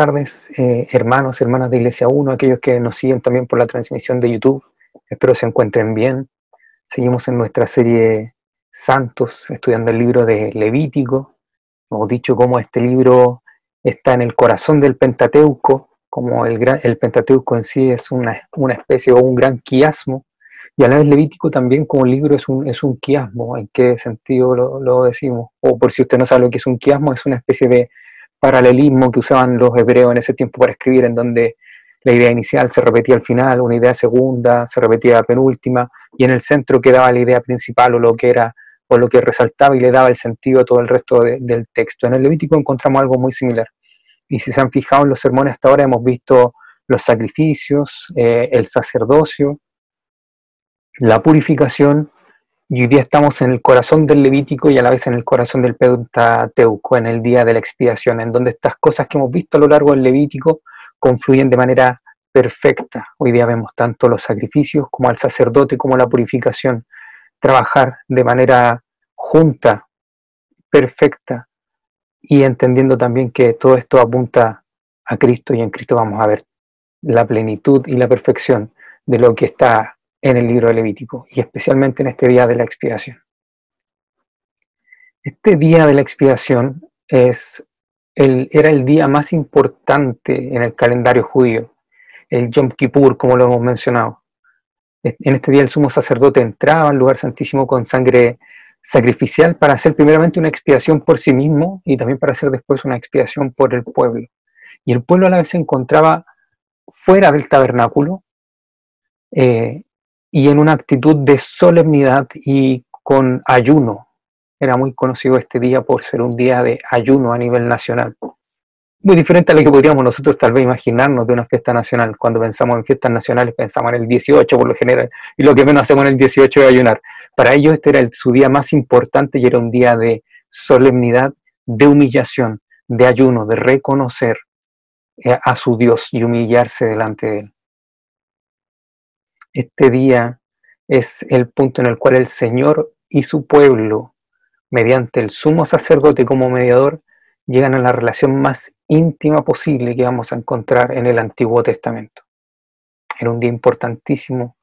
Tardes, eh, hermanos, hermanas de Iglesia 1, aquellos que nos siguen también por la transmisión de YouTube. Espero se encuentren bien. Seguimos en nuestra serie Santos, estudiando el libro de Levítico. Hemos dicho cómo este libro está en el corazón del Pentateuco, como el, Pentateuco en sí es una, una, especie o un gran quiasmo, y a la vez Levítico también como libro es un, es un quiasmo. ¿En qué sentido lo, lo decimos? O por si usted no sabe lo que es un quiasmo, es una especie de paralelismo que usaban los hebreos en ese tiempo para escribir, en donde la idea inicial se repetía al final, una idea segunda se repetía la penúltima, y en el centro quedaba la idea principal o lo que era o lo que resaltaba y le daba el sentido a todo el resto del texto. En el Levítico encontramos algo muy similar. Y si se han fijado en los sermones hasta ahora, hemos visto los sacrificios, eh, el sacerdocio, la purificación y hoy día estamos en el corazón del Levítico y a la vez en el corazón del Pentateuco, en el día de la expiación, en donde estas cosas que hemos visto a lo largo del Levítico confluyen de manera perfecta. Hoy día vemos tanto los sacrificios como al sacerdote como la purificación trabajar de manera junta, perfecta, y entendiendo también que todo esto apunta a Cristo y en Cristo vamos a ver la plenitud y la perfección de lo que está en el libro de Levítico y especialmente en este día de la expiación. Este día de la expiación es el, era el día más importante en el calendario judío, el Yom Kippur, como lo hemos mencionado. En este día el sumo sacerdote entraba al lugar santísimo con sangre sacrificial para hacer primeramente una expiación por sí mismo y también para hacer después una expiación por el pueblo. Y el pueblo a la vez se encontraba fuera del tabernáculo, eh, y en una actitud de solemnidad y con ayuno. Era muy conocido este día por ser un día de ayuno a nivel nacional. Muy diferente a lo que podríamos nosotros tal vez imaginarnos de una fiesta nacional. Cuando pensamos en fiestas nacionales pensamos en el 18 por lo general y lo que menos hacemos en el 18 es ayunar. Para ellos este era el, su día más importante y era un día de solemnidad, de humillación, de ayuno, de reconocer eh, a su Dios y humillarse delante de Él este día es el punto en el cual el Señor y su pueblo, mediante el sumo sacerdote como mediador, llegan a la relación más íntima posible que vamos a encontrar en el Antiguo Testamento. Era un día importantísimo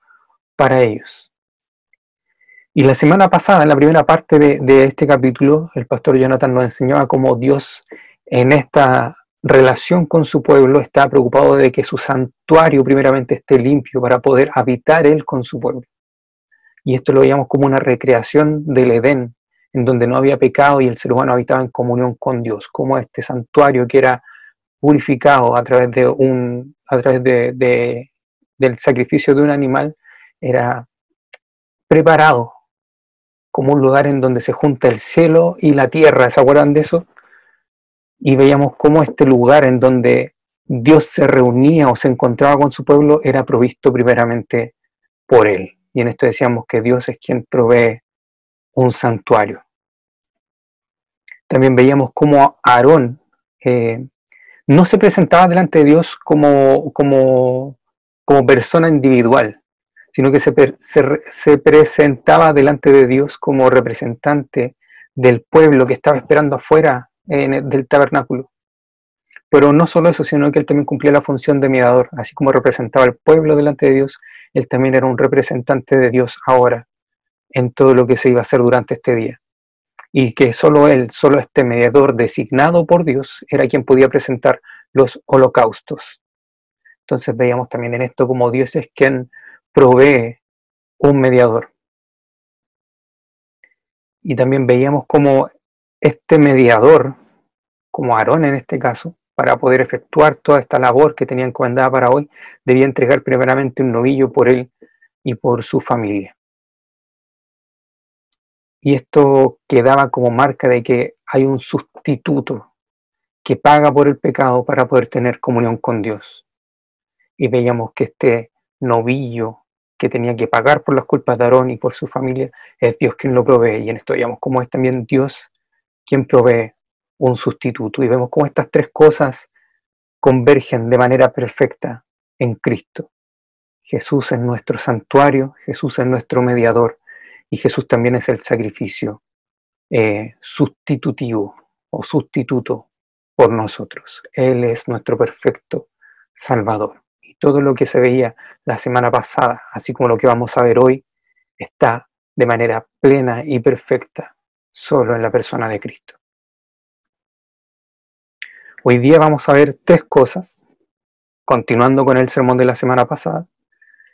para ellos. Y la semana pasada, en la primera parte de, este capítulo, el pastor Jonathan nos enseñaba cómo Dios en esta relación con su pueblo, está preocupado de que su santuario primeramente esté limpio para poder habitar él con su pueblo. Y esto lo veíamos como una recreación del Edén, en donde no había pecado y el ser humano habitaba en comunión con Dios, como este santuario que era purificado a través de un a través de, del sacrificio de un animal era preparado como un lugar en donde se junta el cielo y la tierra, ¿se acuerdan de eso? Y veíamos cómo este lugar en donde Dios se reunía o se encontraba con su pueblo era provisto primeramente por él. Y en esto decíamos que Dios es quien provee un santuario. También veíamos cómo Aarón eh, no se presentaba delante de Dios como, como, como persona individual, sino que se, se presentaba delante de Dios como representante del pueblo que estaba esperando afuera del tabernáculo. Pero no solo eso, sino que él también cumplía la función de mediador, así como representaba al pueblo delante de Dios, él también era un representante de Dios ahora, en todo lo que se iba a hacer durante este día. Y que solo él, solo este mediador designado por Dios, era quien podía presentar los holocaustos. Entonces veíamos también en esto como Dios es quien provee un mediador. Y también veíamos como este mediador, como Aarón en este caso, para poder efectuar toda esta labor que tenía encomendada para hoy, debía entregar primeramente un novillo por él y por su familia. Y esto quedaba como marca de que hay un sustituto que paga por el pecado para poder tener comunión con Dios. Y veíamos que este novillo que tenía que pagar por las culpas de Aarón y por su familia, es Dios quien lo provee. Y en esto veíamos cómo es también Dios quien provee un sustituto. Y vemos cómo estas tres cosas convergen de manera perfecta en Cristo. Jesús es nuestro santuario, Jesús es nuestro mediador y Jesús también es el sacrificio eh, sustitutivo o sustituto por nosotros. Él es nuestro perfecto Salvador. Y todo lo que se veía la semana pasada, así como lo que vamos a ver hoy, está de manera plena y perfecta solo en la persona de Cristo. Hoy día vamos a ver tres cosas, continuando con el sermón de la semana pasada.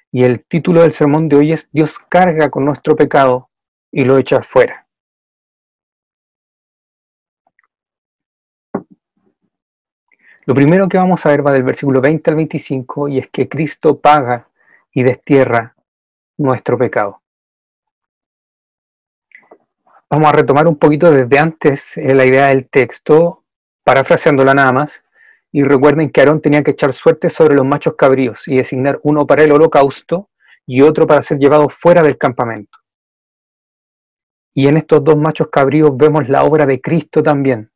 Y el título del sermón de hoy es Dios carga con nuestro pecado y lo echa fuera. Lo primero que vamos a ver va del versículo 20 al 25 y es que Cristo paga y destierra nuestro pecado. Vamos a retomar un poquito desde antes eh, la idea del texto, parafraseándola nada más. Y recuerden que Aarón tenía que echar suerte sobre los machos cabríos y designar uno para el holocausto y otro para ser llevado fuera del campamento. Y en estos dos machos cabríos vemos la obra de Cristo también.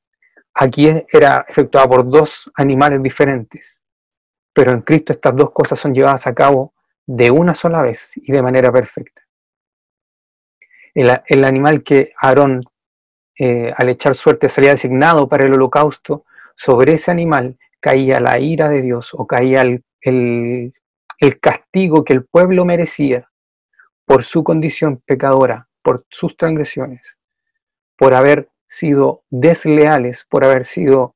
Aquí era efectuada por dos animales diferentes, pero en Cristo estas dos cosas son llevadas a cabo de una sola vez y de manera perfecta el, animal que Aarón eh, al echar suerte salía designado para el holocausto, sobre ese animal caía la ira de Dios o caía el, el castigo que el pueblo merecía por su condición pecadora, por sus transgresiones, por haber sido desleales, por haber sido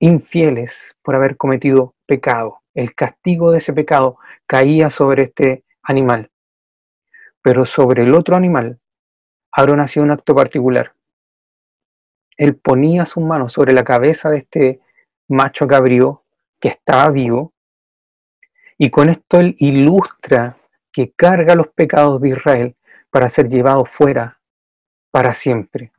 infieles, por haber cometido pecado. El castigo de ese pecado caía sobre este animal. Pero sobre el otro animal Aarón hacía un acto particular. Él ponía sus manos sobre la cabeza de este macho cabrío que estaba vivo, y con esto él ilustra que carga los pecados de Israel para ser llevado fuera para siempre.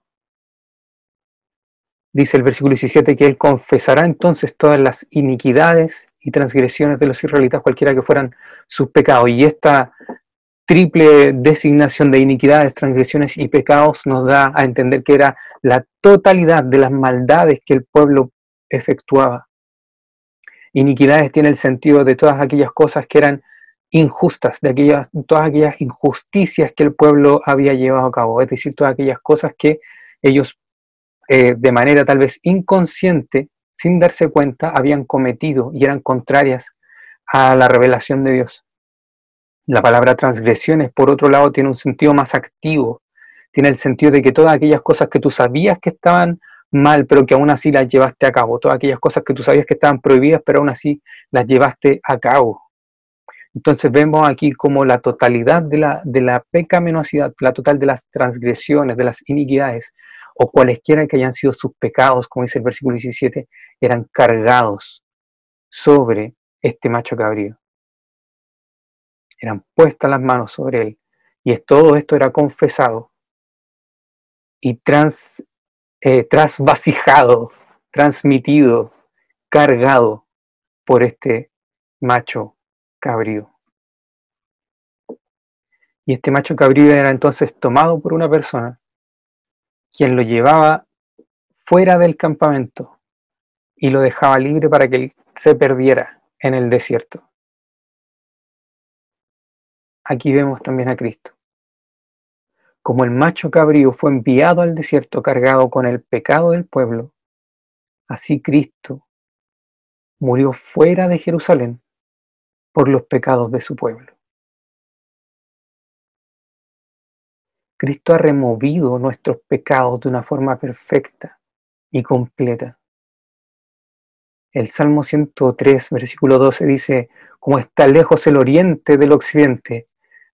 Dice el versículo 17 que él confesará entonces todas las iniquidades y transgresiones de los israelitas, cualquiera que fueran sus pecados. Y esta triple designación de iniquidades, transgresiones y pecados nos da a entender que era la totalidad de las maldades que el pueblo efectuaba. Iniquidades tiene el sentido de todas aquellas cosas que eran injustas, de aquellas, todas aquellas injusticias que el pueblo había llevado a cabo, es decir, todas aquellas cosas que ellos eh, de manera tal vez inconsciente, sin darse cuenta, habían cometido y eran contrarias a la revelación de Dios. La palabra transgresiones, por otro lado, tiene un sentido más activo. Tiene el sentido de que todas aquellas cosas que tú sabías que estaban mal, pero que aún así las llevaste a cabo. Todas aquellas cosas que tú sabías que estaban prohibidas, pero aún así las llevaste a cabo. Entonces vemos aquí como la totalidad de la, de la pecaminosidad, la total de las transgresiones, de las iniquidades, o cualesquiera que hayan sido sus pecados, como dice el versículo 17, eran cargados sobre este macho cabrío eran puestas las manos sobre él, y todo esto era confesado y trans, eh, trasvasijado, transmitido, cargado por este macho cabrío. Y este macho cabrío era entonces tomado por una persona, quien lo llevaba fuera del campamento y lo dejaba libre para que él se perdiera en el desierto aquí vemos también a Cristo. Como el macho cabrío fue enviado al desierto cargado con el pecado del pueblo, así Cristo murió fuera de Jerusalén por los pecados de su pueblo. Cristo ha removido nuestros pecados de una forma perfecta y completa. El Salmo 103, versículo 12 dice, como está lejos el oriente del occidente,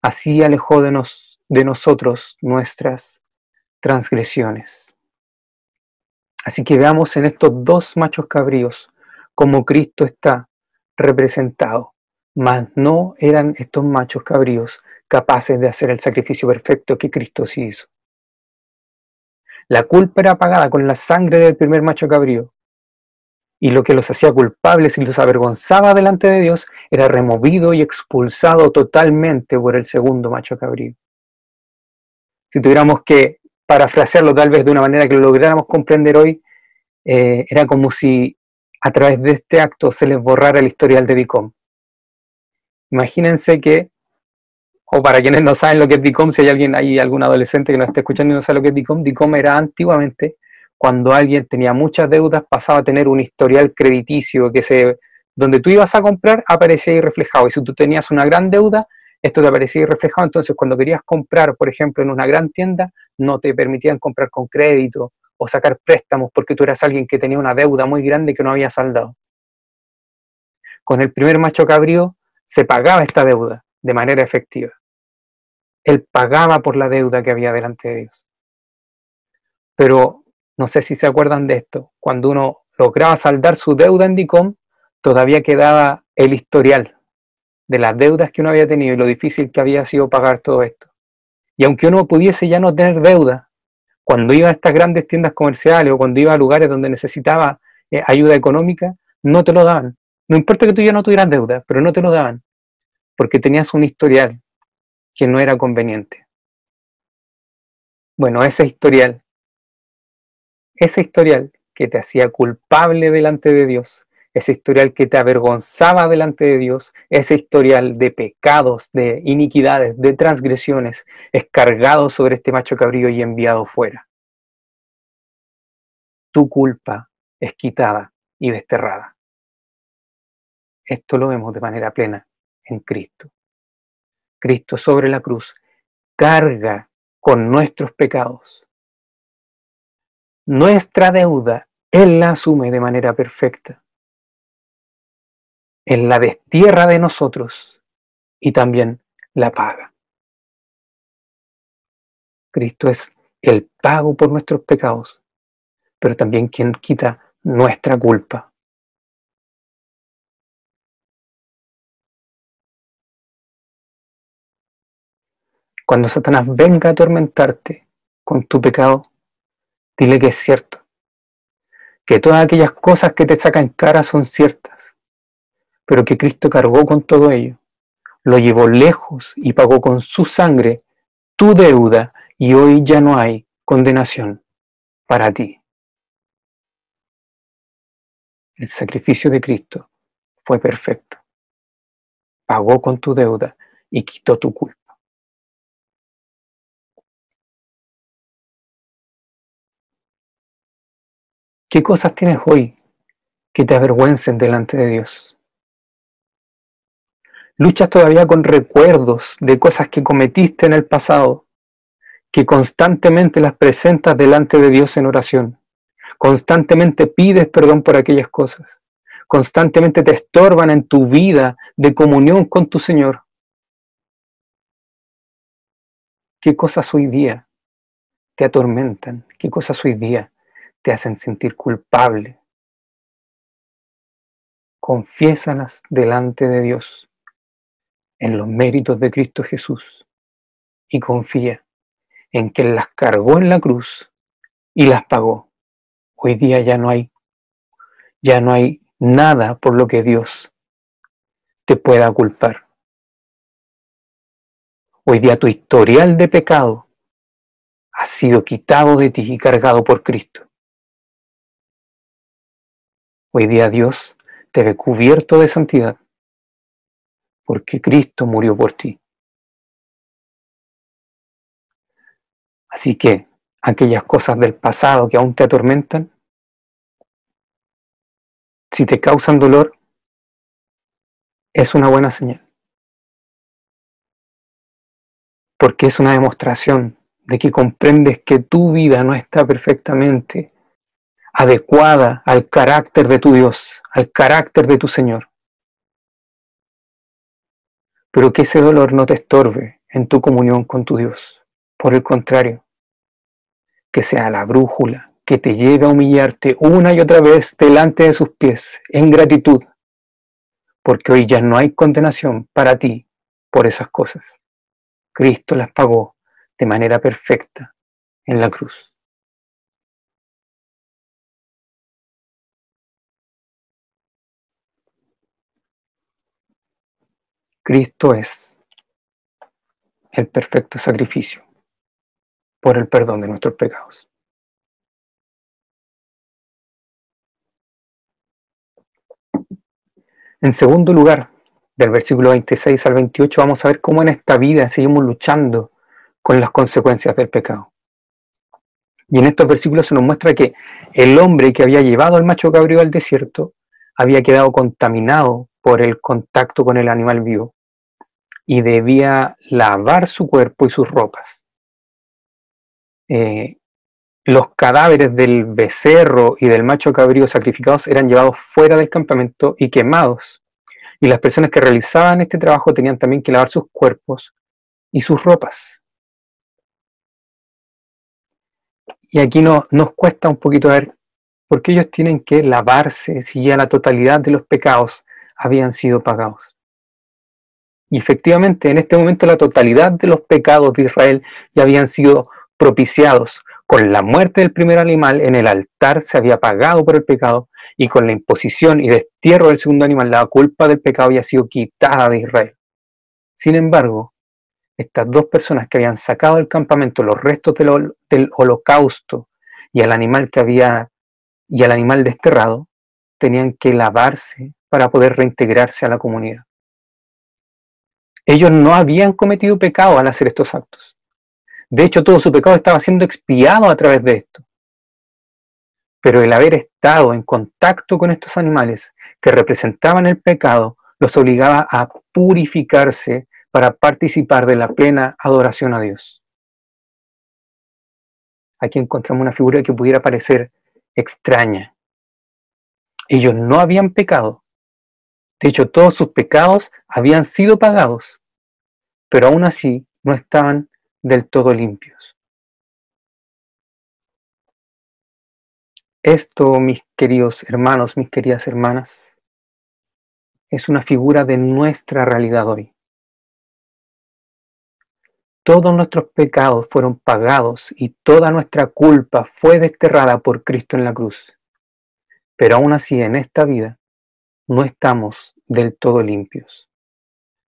Así alejó de, nos, de nosotros nuestras transgresiones. Así que veamos en estos dos machos cabríos cómo Cristo está representado, mas no eran estos machos cabríos capaces de hacer el sacrificio perfecto que Cristo sí hizo. La culpa era pagada con la sangre del primer macho cabrío, y lo que los hacía culpables y los avergonzaba delante de Dios era removido y expulsado totalmente por el segundo macho cabrío. Si tuviéramos que parafrasearlo tal vez de una manera que lo lográramos comprender hoy, eh, era como si a través de este acto se les borrara el historial de DICOM. Imagínense que, o para quienes no saben lo que es DICOM, si hay alguien ahí, algún adolescente que no esté escuchando y no sabe lo que es DICOM, DICOM era antiguamente cuando alguien tenía muchas deudas pasaba a tener un historial crediticio que se, donde tú ibas a comprar aparecía ahí reflejado. Y si tú tenías una gran deuda, esto te aparecía ahí reflejado. Entonces, cuando querías comprar, por ejemplo, en una gran tienda, no te permitían comprar con crédito o sacar préstamos porque tú eras alguien que tenía una deuda muy grande que no había saldado. Con el primer macho cabrío se pagaba esta deuda de manera efectiva. Él pagaba por la deuda que había delante de Dios. Pero no sé si se acuerdan de esto. Cuando uno lograba saldar su deuda en DICOM, todavía quedaba el historial de las deudas que uno había tenido y lo difícil que había sido pagar todo esto. Y aunque uno pudiese ya no tener deuda, cuando iba a estas grandes tiendas comerciales o cuando iba a lugares donde necesitaba eh, ayuda económica, no te lo daban. No importa que tú ya no tuvieras deuda, pero no te lo daban, porque tenías un historial que no era conveniente. Bueno, ese historial, ese historial que te hacía culpable delante de Dios, ese historial que te avergonzaba delante de Dios, ese historial de pecados, de iniquidades, de transgresiones, es cargado sobre este macho cabrío y enviado fuera. Tu culpa es quitada y desterrada. Esto lo vemos de manera plena en Cristo. Cristo sobre la cruz carga con nuestros pecados. Nuestra deuda, Él la asume de manera perfecta. Él la destierra de nosotros y también la paga. Cristo es el pago por nuestros pecados, pero también quien quita nuestra culpa. Cuando Satanás venga a atormentarte con tu pecado, dile que es cierto, que todas aquellas cosas que te sacan cara son ciertas, pero que Cristo cargó con todo ello, lo llevó lejos y pagó con su sangre tu deuda y hoy ya no hay condenación para ti. El sacrificio de Cristo fue perfecto. Pagó con tu deuda y quitó tu culpa. ¿Qué cosas tienes hoy que te avergüencen delante de Dios? Luchas todavía con recuerdos de cosas que cometiste en el pasado, que constantemente las presentas delante de Dios en oración. Constantemente pides perdón por aquellas cosas. Constantemente te estorban en tu vida de comunión con tu Señor. ¿Qué cosas hoy día te atormentan? ¿Qué cosas hoy día te hacen sentir culpable. Confiésalas delante de Dios en los méritos de Cristo Jesús y confía en que las cargó en la cruz y las pagó. Hoy día ya no hay, ya no hay nada por lo que Dios te pueda culpar. Hoy día tu historial de pecado ha sido quitado de ti y cargado por Cristo. Hoy día Dios te ve cubierto de santidad porque Cristo murió por ti. Así que aquellas cosas del pasado que aún te atormentan, si te causan dolor, es una buena señal. Porque es una demostración de que comprendes que tu vida no está perfectamente adecuada al carácter de tu Dios, al carácter de tu Señor. Pero que ese dolor no te estorbe en tu comunión con tu Dios. Por el contrario, que sea la brújula que te lleve a humillarte una y otra vez delante de sus pies en gratitud, porque hoy ya no hay condenación para ti por esas cosas. Cristo las pagó de manera perfecta en la cruz. Cristo es el perfecto sacrificio por el perdón de nuestros pecados. En segundo lugar, del versículo 26 al 28, vamos a ver cómo en esta vida seguimos luchando con las consecuencias del pecado. Y en estos versículos se nos muestra que el hombre que había llevado al macho cabrío al desierto había quedado contaminado por el contacto con el animal vivo y debía lavar su cuerpo y sus ropas. Eh, los cadáveres del becerro y del macho cabrío sacrificados eran llevados fuera del campamento y quemados. Y las personas que realizaban este trabajo tenían también que lavar sus cuerpos y sus ropas. Y aquí no, nos cuesta un poquito ver por qué ellos tienen que lavarse si ya la totalidad de los pecados habían sido pagados. Y efectivamente, en este momento la totalidad de los pecados de Israel ya habían sido propiciados. Con la muerte del primer animal en el altar se había pagado por el pecado y con la imposición y destierro del segundo animal la culpa del pecado había sido quitada de Israel. Sin embargo, estas dos personas que habían sacado del campamento los restos del, del holocausto y al animal que había y al animal desterrado tenían que lavarse para poder reintegrarse a la comunidad. Ellos no habían cometido pecado al hacer estos actos. De hecho, todo su pecado estaba siendo expiado a través de esto. Pero el haber estado en contacto con estos animales que representaban el pecado los obligaba a purificarse para participar de la plena adoración a Dios. Aquí encontramos una figura que pudiera parecer extraña. Ellos no habían pecado. De hecho, todos sus pecados habían sido pagados, pero aún así no estaban del todo limpios. Esto, mis queridos hermanos, mis queridas hermanas, es una figura de nuestra realidad hoy. Todos nuestros pecados fueron pagados y toda nuestra culpa fue desterrada por Cristo en la cruz. Pero aún así, en esta vida, no estamos del todo limpios.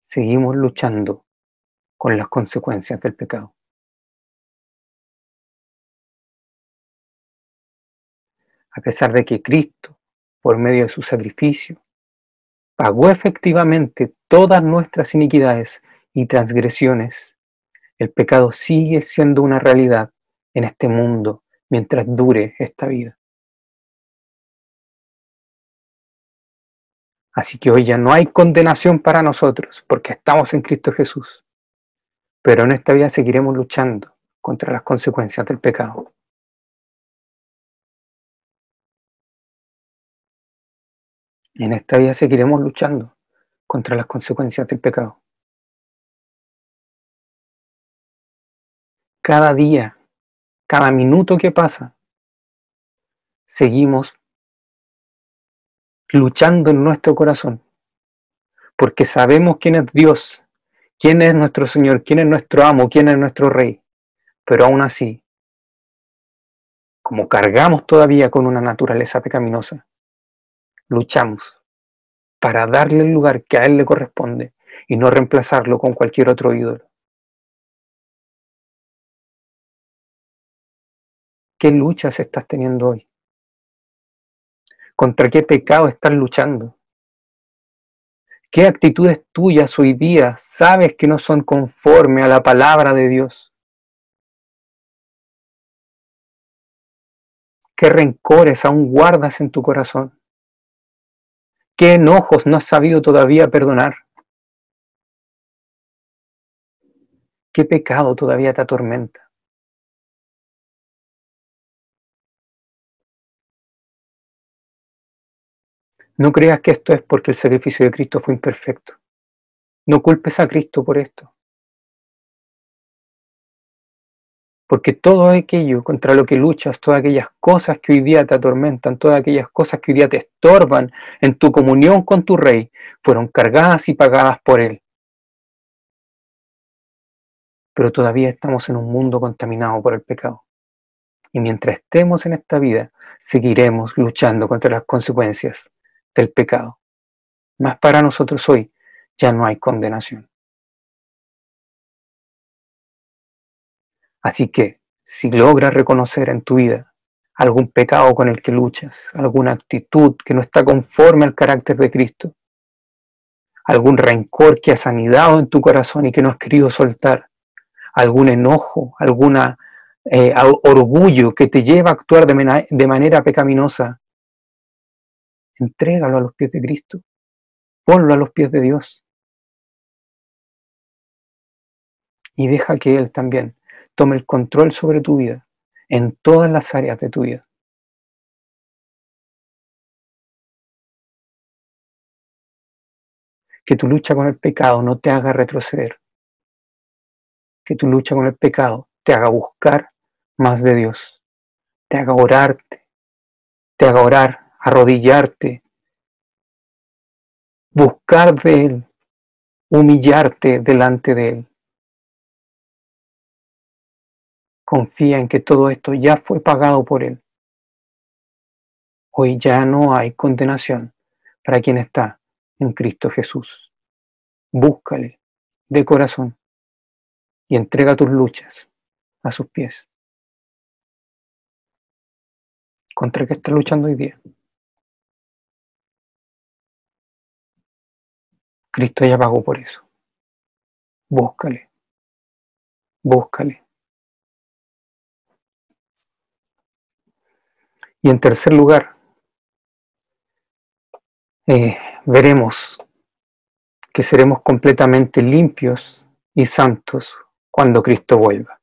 Seguimos luchando con las consecuencias del pecado. A pesar de que Cristo, por medio de su sacrificio, pagó efectivamente todas nuestras iniquidades y transgresiones, el pecado sigue siendo una realidad en este mundo mientras dure esta vida. Así que hoy ya no hay condenación para nosotros porque estamos en Cristo Jesús pero en esta vida seguiremos luchando contra las consecuencias del pecado. En esta vida seguiremos luchando contra las consecuencias del pecado. Cada día, cada minuto que pasa, seguimos luchando en nuestro corazón, porque sabemos quién es Dios quién es nuestro Señor, quién es nuestro amo, quién es nuestro Rey. Pero aún así, como cargamos todavía con una naturaleza pecaminosa, luchamos para darle el lugar que a Él le corresponde y no reemplazarlo con cualquier otro ídolo. ¿Qué luchas estás teniendo hoy? ¿Contra qué pecado estás luchando? ¿Qué actitudes tuyas hoy día sabes que no son conforme a la palabra de Dios? ¿Qué rencores aún guardas en tu corazón? ¿Qué enojos no has sabido todavía perdonar? ¿Qué pecado todavía te atormenta? No creas que esto es porque el sacrificio de Cristo fue imperfecto. No culpes a Cristo por esto. Porque todo aquello contra lo que luchas, todas aquellas cosas que hoy día te atormentan, todas aquellas cosas que hoy día te estorban en tu comunión con tu Rey, fueron cargadas y pagadas por Él. Pero todavía estamos en un mundo contaminado por el pecado. Y mientras estemos en esta vida, seguiremos luchando contra las consecuencias del pecado. Mas para nosotros hoy ya no hay condenación. Así que si logras reconocer en tu vida algún pecado con el que luchas, alguna actitud que no está conforme al carácter de Cristo, algún rencor que has anidado en tu corazón y que no has querido soltar, algún enojo, alguna eh, orgullo que te lleva a actuar de manera pecaminosa, entrégalo a los pies de Cristo, ponlo a los pies de Dios. Y deja que Él también tome el control sobre tu vida en todas las áreas de tu vida. Que tu lucha con el pecado no te haga retroceder. Que tu lucha con el pecado te haga buscar más de Dios. Te haga orarte. Te haga orar, arrodillarte. Buscar de Él. Humillarte delante de Él. Confía en que todo esto ya fue pagado por Él. Hoy ya no hay condenación para quien está en Cristo Jesús. Búscale de corazón y entrega tus luchas a sus pies. ¿Contra qué está luchando hoy día? Cristo ya pagó por eso. Búscale. Búscale. Y en tercer lugar, eh, veremos que seremos completamente limpios y santos cuando Cristo vuelva.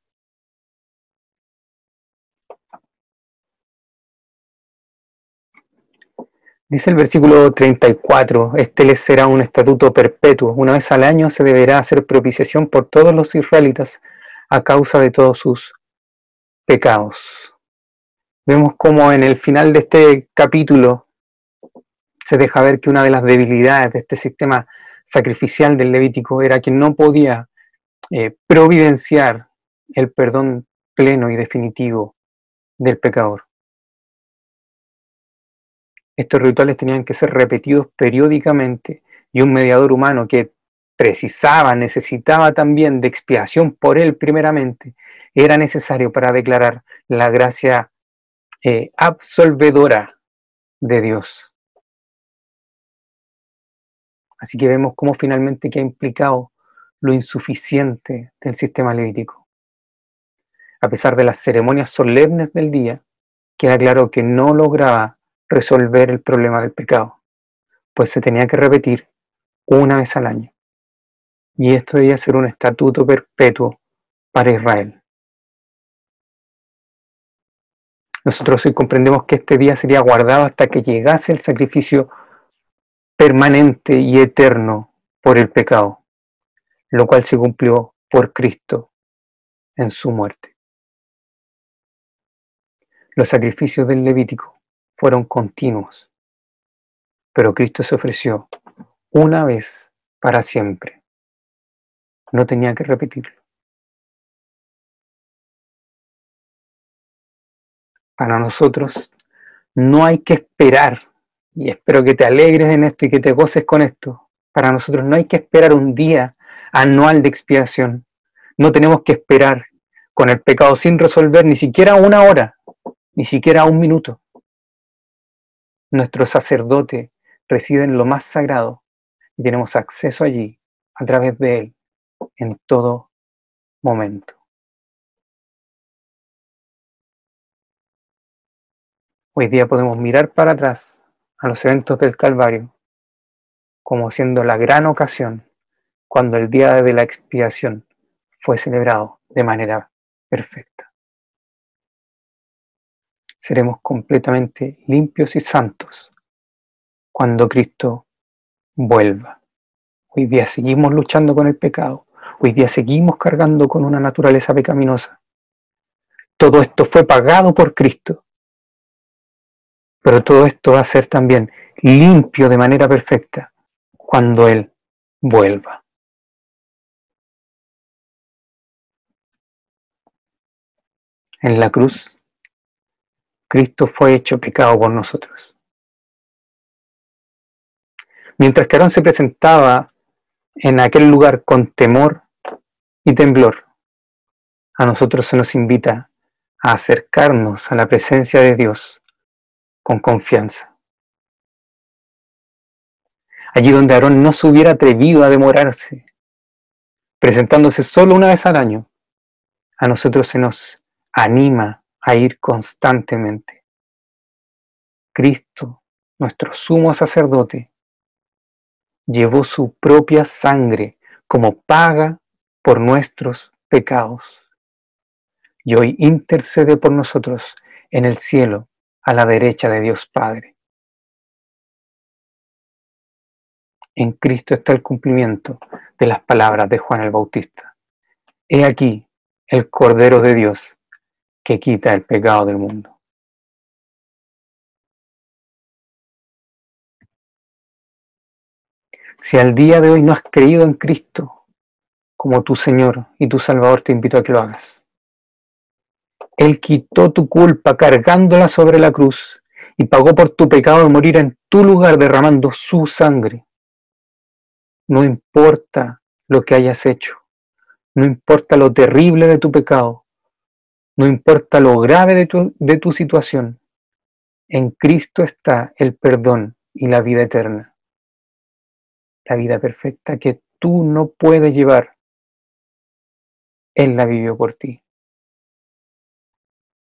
Dice el versículo 34, este les será un estatuto perpetuo. Una vez al año se deberá hacer propiciación por todos los israelitas a causa de todos sus pecados. Vemos como en el final de este capítulo se deja ver que una de las debilidades de este sistema sacrificial del Levítico era que no podía eh, providenciar el perdón pleno y definitivo del pecador. Estos rituales tenían que ser repetidos periódicamente y un mediador humano que precisaba, necesitaba también de expiación por él primeramente, era necesario para declarar la gracia eh, absolvedora de Dios. Así que vemos cómo finalmente que ha implicado lo insuficiente del sistema levítico. A pesar de las ceremonias solemnes del día, queda claro que no lograba resolver el problema del pecado, pues se tenía que repetir una vez al año. Y esto debía ser un estatuto perpetuo para Israel. Nosotros hoy comprendemos que este día sería guardado hasta que llegase el sacrificio permanente y eterno por el pecado, lo cual se cumplió por Cristo en su muerte. Los sacrificios del Levítico fueron continuos, pero Cristo se ofreció una vez para siempre. No tenía que repetirlo. para nosotros no hay que esperar, y espero que te alegres en esto y que te goces con esto, para nosotros no hay que esperar un día anual de expiación, no tenemos que esperar con el pecado sin resolver ni siquiera una hora, ni siquiera un minuto. Nuestro sacerdote reside en lo más sagrado y tenemos acceso allí a través de él en todo momento. Hoy día podemos mirar para atrás a los eventos del Calvario como siendo la gran ocasión cuando el día de la expiación fue celebrado de manera perfecta. Seremos completamente limpios y santos cuando Cristo vuelva. Hoy día seguimos luchando con el pecado. Hoy día seguimos cargando con una naturaleza pecaminosa. Todo esto fue pagado por Cristo pero todo esto va a ser también limpio de manera perfecta cuando Él vuelva. En la cruz, Cristo fue hecho pecado por nosotros. Mientras que Aarón se presentaba en aquel lugar con temor y temblor, a nosotros se nos invita a acercarnos a la presencia de Dios con confianza. Allí donde Aarón no se hubiera atrevido a demorarse, presentándose solo una vez al año, a nosotros se nos anima a ir constantemente. Cristo, nuestro sumo sacerdote, llevó su propia sangre como paga por nuestros pecados. Y hoy intercede por nosotros en el cielo a la derecha de Dios Padre. En Cristo está el cumplimiento de las palabras de Juan el Bautista. He aquí el Cordero de Dios que quita el pecado del mundo. Si al día de hoy no has creído en Cristo como tu Señor y tu Salvador, te invito a que lo hagas. Él quitó tu culpa cargándola sobre la cruz y pagó por tu pecado de morir en tu lugar derramando su sangre. No importa lo que hayas hecho, no importa lo terrible de tu pecado, no importa lo grave de tu, de tu situación, en Cristo está el perdón y la vida eterna. La vida perfecta que tú no puedes llevar, Él la vivió por ti.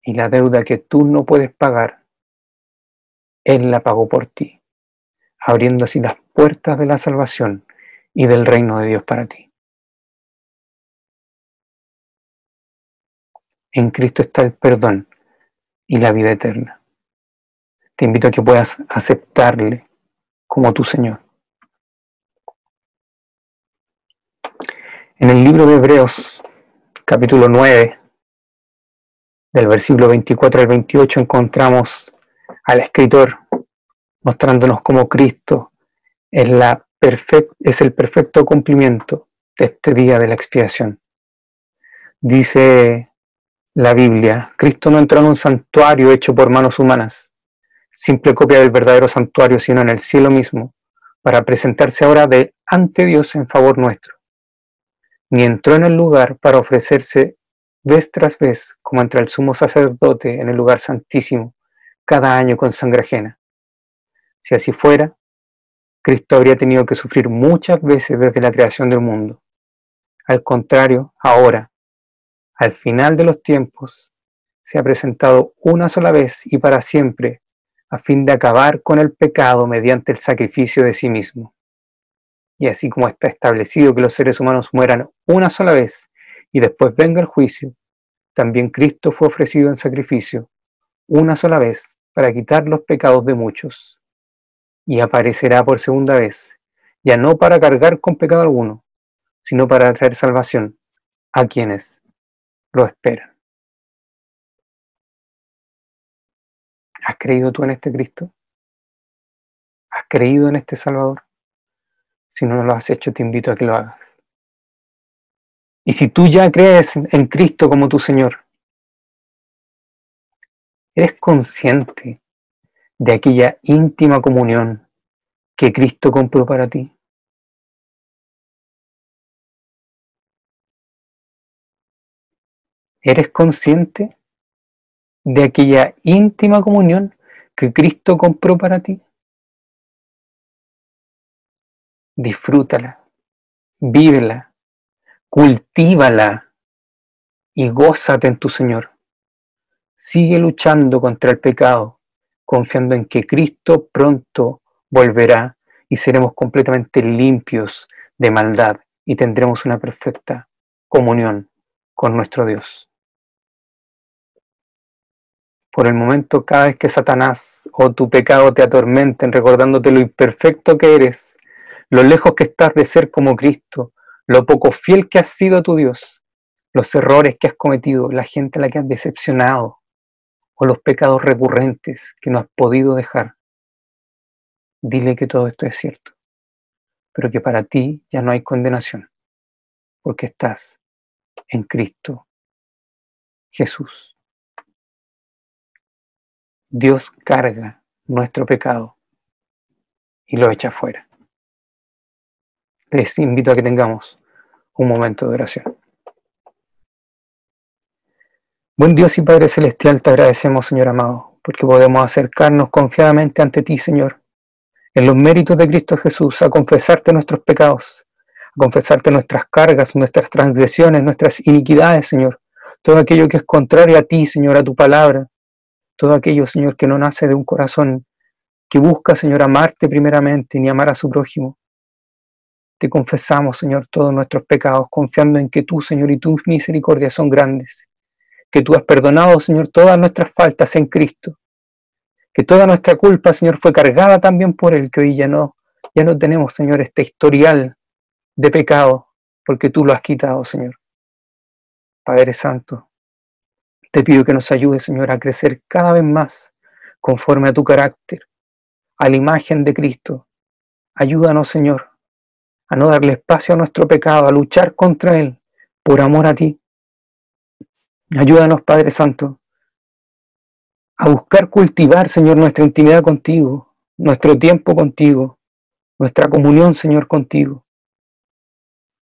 Y la deuda que tú no puedes pagar, Él la pagó por ti, abriendo así las puertas de la salvación y del reino de Dios para ti. En Cristo está el perdón y la vida eterna. Te invito a que puedas aceptarle como tu Señor. En el libro de Hebreos, capítulo 9, del versículo 24 al 28, encontramos al escritor mostrándonos cómo Cristo es, la es el perfecto cumplimiento de este día de la expiación. Dice la Biblia, Cristo no entró en un santuario hecho por manos humanas, simple copia del verdadero santuario, sino en el cielo mismo, para presentarse ahora de ante Dios en favor nuestro. Ni entró en el lugar para ofrecerse vez tras vez, como entra el sumo sacerdote en el lugar santísimo, cada año con sangre ajena. Si así fuera, Cristo habría tenido que sufrir muchas veces desde la creación del mundo. Al contrario, ahora, al final de los tiempos, se ha presentado una sola vez y para siempre a fin de acabar con el pecado mediante el sacrificio de sí mismo. Y así como está establecido que los seres humanos mueran una sola vez y después venga el juicio, también Cristo fue ofrecido en sacrificio una sola vez para quitar los pecados de muchos. Y aparecerá por segunda vez, ya no para cargar con pecado alguno, sino para traer salvación a quienes lo esperan. ¿Has creído tú en este Cristo? ¿Has creído en este Salvador? Si no lo has hecho, te invito a que lo hagas. Y si tú ya crees en Cristo como tu Señor, eres consciente de aquella íntima comunión que Cristo compró para ti. ¿Eres consciente de aquella íntima comunión que Cristo compró para ti? Disfrútala, vívela, cultívala y gózate en tu Señor. Sigue luchando contra el pecado, confiando en que Cristo pronto volverá y seremos completamente limpios de maldad y tendremos una perfecta comunión con nuestro Dios. Por el momento, cada vez que Satanás o tu pecado te atormenten recordándote lo imperfecto que eres, lo lejos que estás de ser como Cristo, lo poco fiel que has sido a tu Dios, los errores que has cometido, la gente a la que has decepcionado, o los pecados recurrentes que no has podido dejar. Dile que todo esto es cierto, pero que para ti ya no hay condenación, porque estás en Cristo Jesús. Dios carga nuestro pecado y lo echa fuera. Les invito a que tengamos un momento de oración. Buen Dios y Padre Celestial, te agradecemos, Señor amado, porque podemos acercarnos confiadamente ante ti, Señor, en los méritos de Cristo Jesús, a confesarte nuestros pecados, a confesarte nuestras cargas, nuestras transgresiones, nuestras iniquidades, Señor, todo aquello que es contrario a ti, Señor, a tu palabra, todo aquello, Señor, que no nace de un corazón que busca, Señor, amarte primeramente ni amar a su prójimo. Te confesamos, Señor, todos nuestros pecados, confiando en que tú, Señor, y tus misericordias son grandes, que tú has perdonado, Señor, todas nuestras faltas en Cristo, que toda nuestra culpa, Señor, fue cargada también por Él, que hoy ya no, ya no tenemos, Señor, este historial de pecado, porque tú lo has quitado, Señor. Padre Santo, te pido que nos ayudes, Señor, a crecer cada vez más conforme a tu carácter, a la imagen de Cristo. Ayúdanos, Señor, a no darle espacio a nuestro pecado, a luchar contra él por amor a ti. Ayúdanos, Padre Santo, a buscar cultivar, Señor, nuestra intimidad contigo, nuestro tiempo contigo, nuestra comunión, Señor, contigo.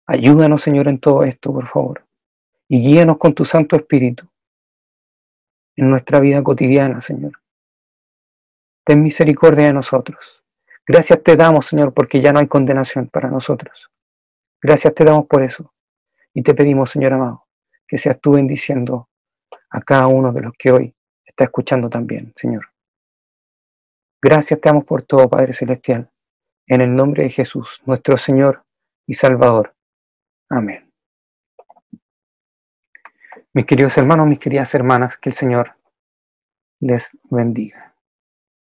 Ayúdanos, Señor, en todo esto, por favor, y guíanos con tu Santo Espíritu en nuestra vida cotidiana, Señor. Ten misericordia de nosotros. Gracias te damos, Señor, porque ya no hay condenación para nosotros. Gracias te damos por eso. Y te pedimos, Señor amado, que seas tú bendiciendo a cada uno de los que hoy está escuchando también, Señor. Gracias te damos por todo, Padre Celestial. En el nombre de Jesús, nuestro Señor y Salvador. Amén. Mis queridos hermanos, mis queridas hermanas, que el Señor les bendiga.